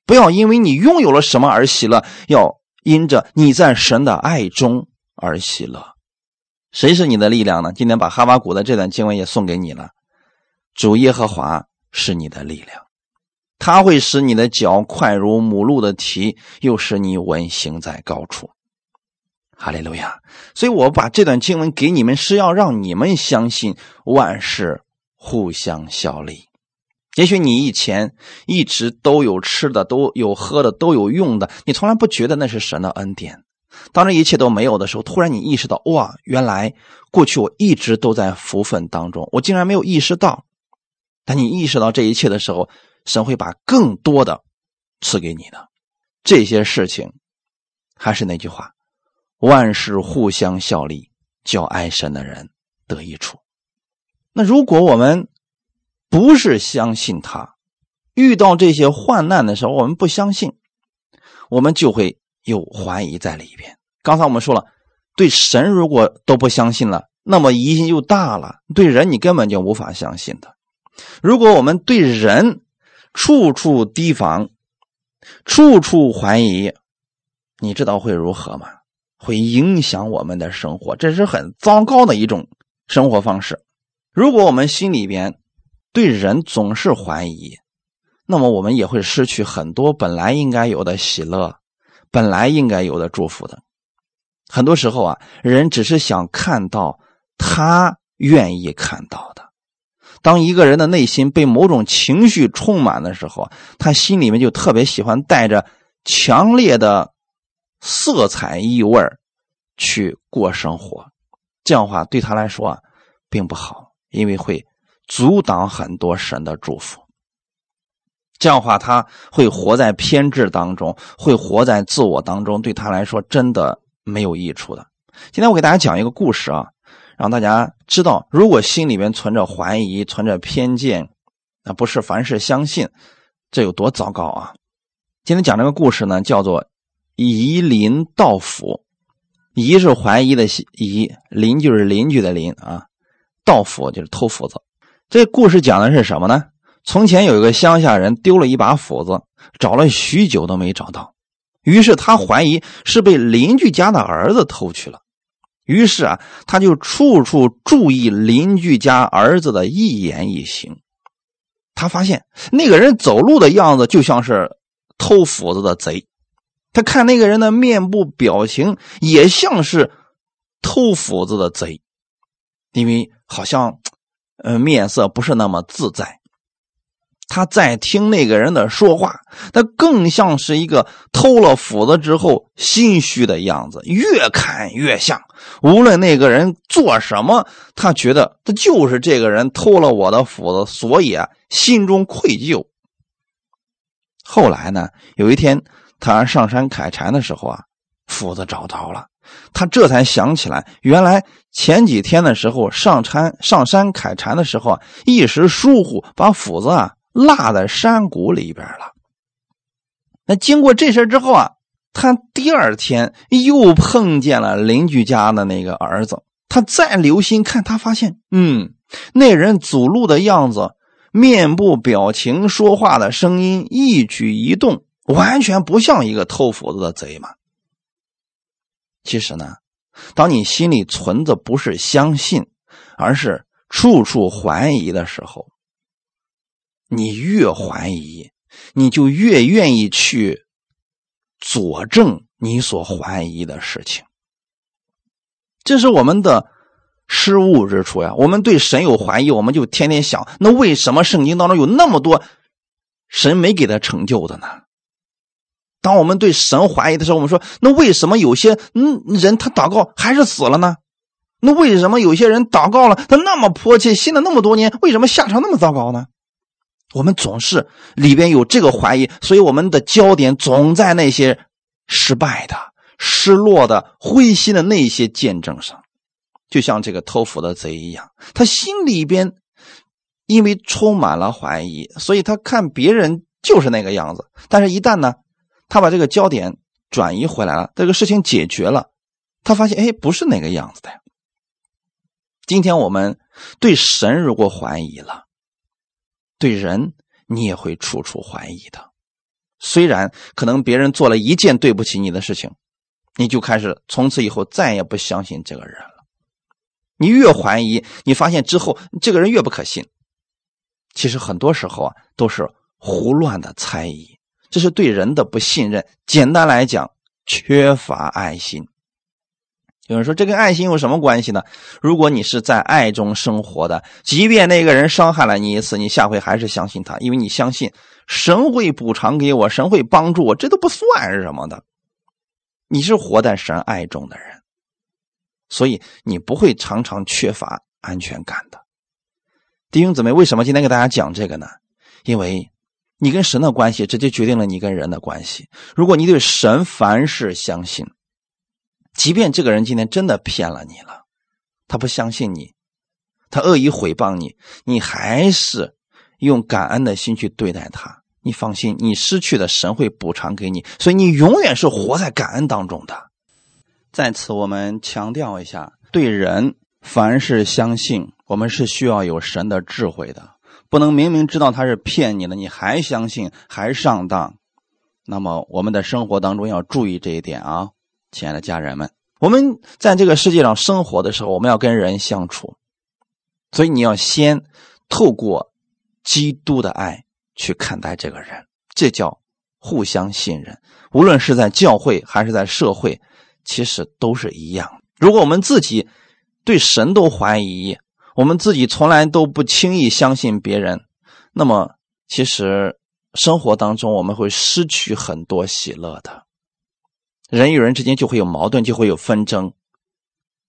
不要因为你拥有了什么而喜乐，要因着你在神的爱中而喜乐。谁是你的力量呢？今天把哈巴谷的这段经文也送给你了。主耶和华是你的力量，他会使你的脚快如母鹿的蹄，又使你稳行在高处。哈利路亚！所以我把这段经文给你们，是要让你们相信万事互相效力。也许你以前一直都有吃的，都有喝的，都有用的，你从来不觉得那是神的恩典。当这一切都没有的时候，突然你意识到，哇，原来过去我一直都在福分当中，我竟然没有意识到。当你意识到这一切的时候，神会把更多的赐给你的。这些事情，还是那句话。万事互相效力，叫爱神的人得益处。那如果我们不是相信他，遇到这些患难的时候，我们不相信，我们就会有怀疑在里边。刚才我们说了，对神如果都不相信了，那么疑心就大了。对人，你根本就无法相信的。如果我们对人处处提防，处处怀疑，你知道会如何吗？会影响我们的生活，这是很糟糕的一种生活方式。如果我们心里边对人总是怀疑，那么我们也会失去很多本来应该有的喜乐，本来应该有的祝福的。很多时候啊，人只是想看到他愿意看到的。当一个人的内心被某种情绪充满的时候，他心里面就特别喜欢带着强烈的。色彩异味去过生活，这样话对他来说啊，并不好，因为会阻挡很多神的祝福。这样话，他会活在偏执当中，会活在自我当中，对他来说真的没有益处的。今天我给大家讲一个故事啊，让大家知道，如果心里面存着怀疑、存着偏见，那不是凡事相信，这有多糟糕啊！今天讲这个故事呢，叫做。夷邻盗斧，夷是怀疑的夷，邻就是邻居的邻啊。盗斧就是偷斧子。这故事讲的是什么呢？从前有一个乡下人丢了一把斧子，找了许久都没找到，于是他怀疑是被邻居家的儿子偷去了。于是啊，他就处处注意邻居家儿子的一言一行。他发现那个人走路的样子就像是偷斧子的贼。他看那个人的面部表情，也像是偷斧子的贼，因为好像，呃，面色不是那么自在。他在听那个人的说话，他更像是一个偷了斧子之后心虚的样子，越看越像。无论那个人做什么，他觉得他就是这个人偷了我的斧子，所以啊，心中愧疚。后来呢，有一天。他上山砍柴的时候啊，斧子找着了。他这才想起来，原来前几天的时候上山上山砍柴的时候啊，一时疏忽把斧子啊落在山谷里边了。那经过这事之后啊，他第二天又碰见了邻居家的那个儿子。他再留心看，他发现，嗯，那人走路的样子、面部表情、说话的声音、一举一动。完全不像一个偷斧子的贼嘛。其实呢，当你心里存着不是相信，而是处处怀疑的时候，你越怀疑，你就越愿意去佐证你所怀疑的事情。这是我们的失误之处呀。我们对神有怀疑，我们就天天想：那为什么圣经当中有那么多神没给他成就的呢？当我们对神怀疑的时候，我们说：那为什么有些人他祷告还是死了呢？那为什么有些人祷告了他那么迫切，信了那么多年，为什么下场那么糟糕呢？我们总是里边有这个怀疑，所以我们的焦点总在那些失败的、失落的、灰心的那些见证上，就像这个偷斧的贼一样，他心里边因为充满了怀疑，所以他看别人就是那个样子。但是，一旦呢，他把这个焦点转移回来了，这个事情解决了，他发现，哎，不是那个样子的。今天我们对神如果怀疑了，对人你也会处处怀疑的。虽然可能别人做了一件对不起你的事情，你就开始从此以后再也不相信这个人了。你越怀疑，你发现之后这个人越不可信。其实很多时候啊，都是胡乱的猜疑，这是对人的不信任。简单来讲，缺乏爱心。有人说，这跟爱心有什么关系呢？如果你是在爱中生活的，即便那个人伤害了你一次，你下回还是相信他，因为你相信神会补偿给我，神会帮助我，这都不算是什么的。你是活在神爱中的人，所以你不会常常缺乏安全感的。弟兄姊妹，为什么今天给大家讲这个呢？因为你跟神的关系直接决定了你跟人的关系。如果你对神凡事相信，即便这个人今天真的骗了你了，他不相信你，他恶意诽谤你，你还是用感恩的心去对待他。你放心，你失去的神会补偿给你，所以你永远是活在感恩当中的。在此，我们强调一下，对人凡事相信。我们是需要有神的智慧的，不能明明知道他是骗你的，你还相信，还上当。那么我们的生活当中要注意这一点啊，亲爱的家人们，我们在这个世界上生活的时候，我们要跟人相处，所以你要先透过基督的爱去看待这个人，这叫互相信任。无论是在教会还是在社会，其实都是一样。如果我们自己对神都怀疑，我们自己从来都不轻易相信别人，那么其实生活当中我们会失去很多喜乐的。人与人之间就会有矛盾，就会有纷争。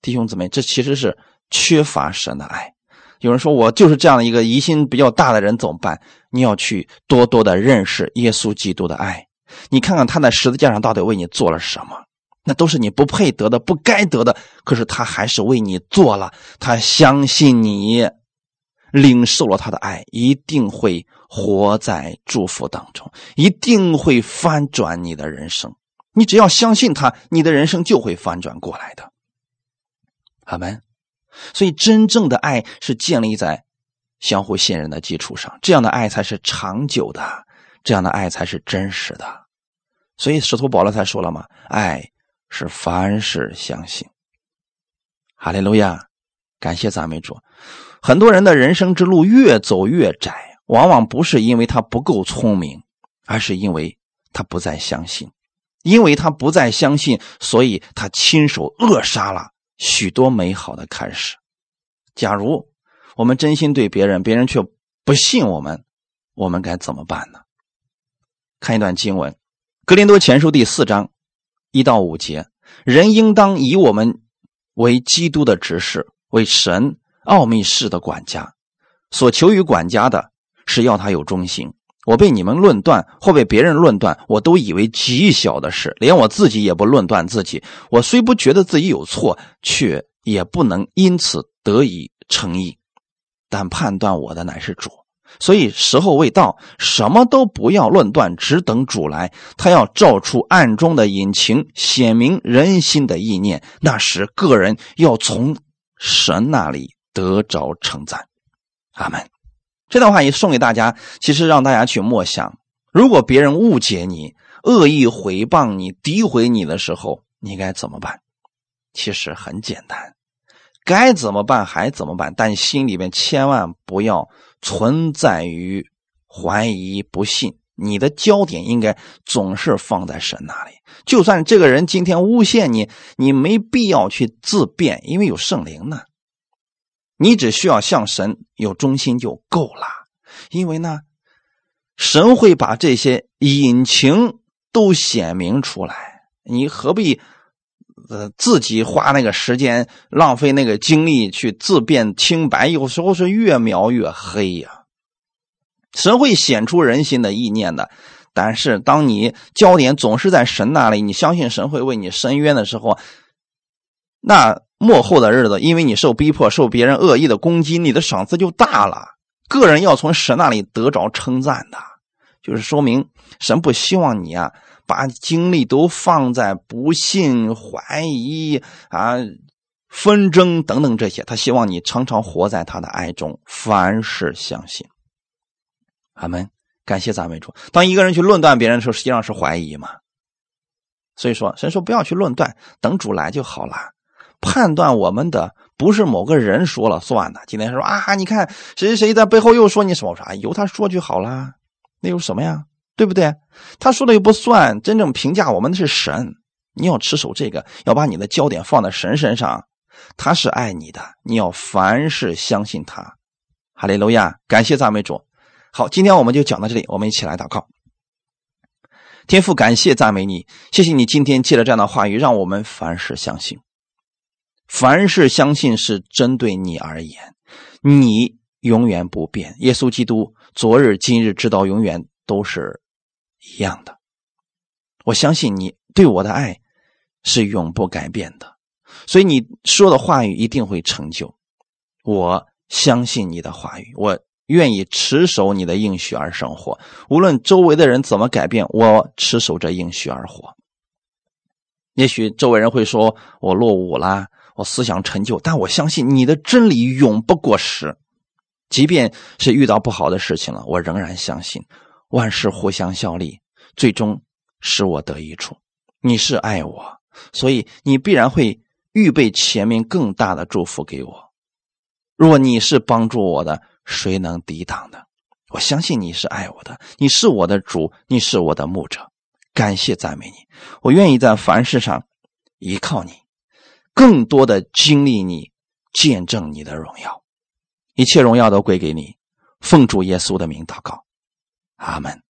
弟兄姊妹，这其实是缺乏神的爱。有人说我就是这样的一个疑心比较大的人，怎么办？你要去多多的认识耶稣基督的爱，你看看他在十字架上到底为你做了什么。那都是你不配得的、不该得的，可是他还是为你做了。他相信你领受了他的爱，一定会活在祝福当中，一定会翻转你的人生。你只要相信他，你的人生就会翻转过来的。阿门。所以，真正的爱是建立在相互信任的基础上，这样的爱才是长久的，这样的爱才是真实的。所以，使徒保罗才说了嘛：“爱。”是凡事相信，哈利路亚，感谢赞美主。很多人的人生之路越走越窄，往往不是因为他不够聪明，而是因为他不再相信。因为他不再相信，所以他亲手扼杀了许多美好的开始。假如我们真心对别人，别人却不信我们，我们该怎么办呢？看一段经文，《格林多前书》第四章。一到五节，人应当以我们为基督的执事，为神奥秘事的管家。所求于管家的是要他有忠心。我被你们论断，或被别人论断，我都以为极小的事，连我自己也不论断自己。我虽不觉得自己有错，却也不能因此得以诚意。但判断我的乃是主。所以时候未到，什么都不要论断，只等主来。他要照出暗中的隐情，显明人心的意念。那时，个人要从神那里得着称赞。阿门。这段话也送给大家，其实让大家去默想：如果别人误解你、恶意诽谤你、诋毁你的时候，你该怎么办？其实很简单。该怎么办还怎么办，但心里面千万不要存在于怀疑、不信。你的焦点应该总是放在神那里。就算这个人今天诬陷你，你没必要去自辩，因为有圣灵呢。你只需要向神有忠心就够了。因为呢，神会把这些隐情都显明出来，你何必？呃，自己花那个时间，浪费那个精力去自辩清白，有时候是越描越黑呀。神会显出人心的意念的，但是当你焦点总是在神那里，你相信神会为你伸冤的时候，那幕后的日子，因为你受逼迫、受别人恶意的攻击，你的赏赐就大了。个人要从神那里得着称赞的，就是说明神不希望你啊，把精力都放在不信、怀疑啊、纷争等等这些。他希望你常常活在他的爱中，凡事相信。阿门。感谢赞美主。当一个人去论断别人的时候，实际上是怀疑嘛。所以说，神说不要去论断，等主来就好了。判断我们的不是某个人说了算的。今天说啊，你看谁谁谁在背后又说你什么？啥，由他说就好了，那有什么呀？对不对？他说的又不算，真正评价我们的是神。你要持守这个，要把你的焦点放在神身上。他是爱你的，你要凡事相信他。哈利路亚，感谢赞美主。好，今天我们就讲到这里，我们一起来祷告。天父，感谢赞美你，谢谢你今天借着这样的话语，让我们凡事相信。凡事相信是针对你而言，你永远不变。耶稣基督昨日、今日、直到永远都是一样的。我相信你对我的爱是永不改变的，所以你说的话语一定会成就。我相信你的话语，我。愿意持守你的应许而生活，无论周围的人怎么改变，我持守着应许而活。也许周围人会说我落伍啦，我思想陈旧，但我相信你的真理永不过时。即便是遇到不好的事情了，我仍然相信万事互相效力，最终使我得益处。你是爱我，所以你必然会预备前面更大的祝福给我。若你是帮助我的。谁能抵挡的？我相信你是爱我的，你是我的主，你是我的牧者。感谢赞美你，我愿意在凡事上依靠你，更多的经历你，见证你的荣耀。一切荣耀都归给你，奉主耶稣的名祷告，阿门。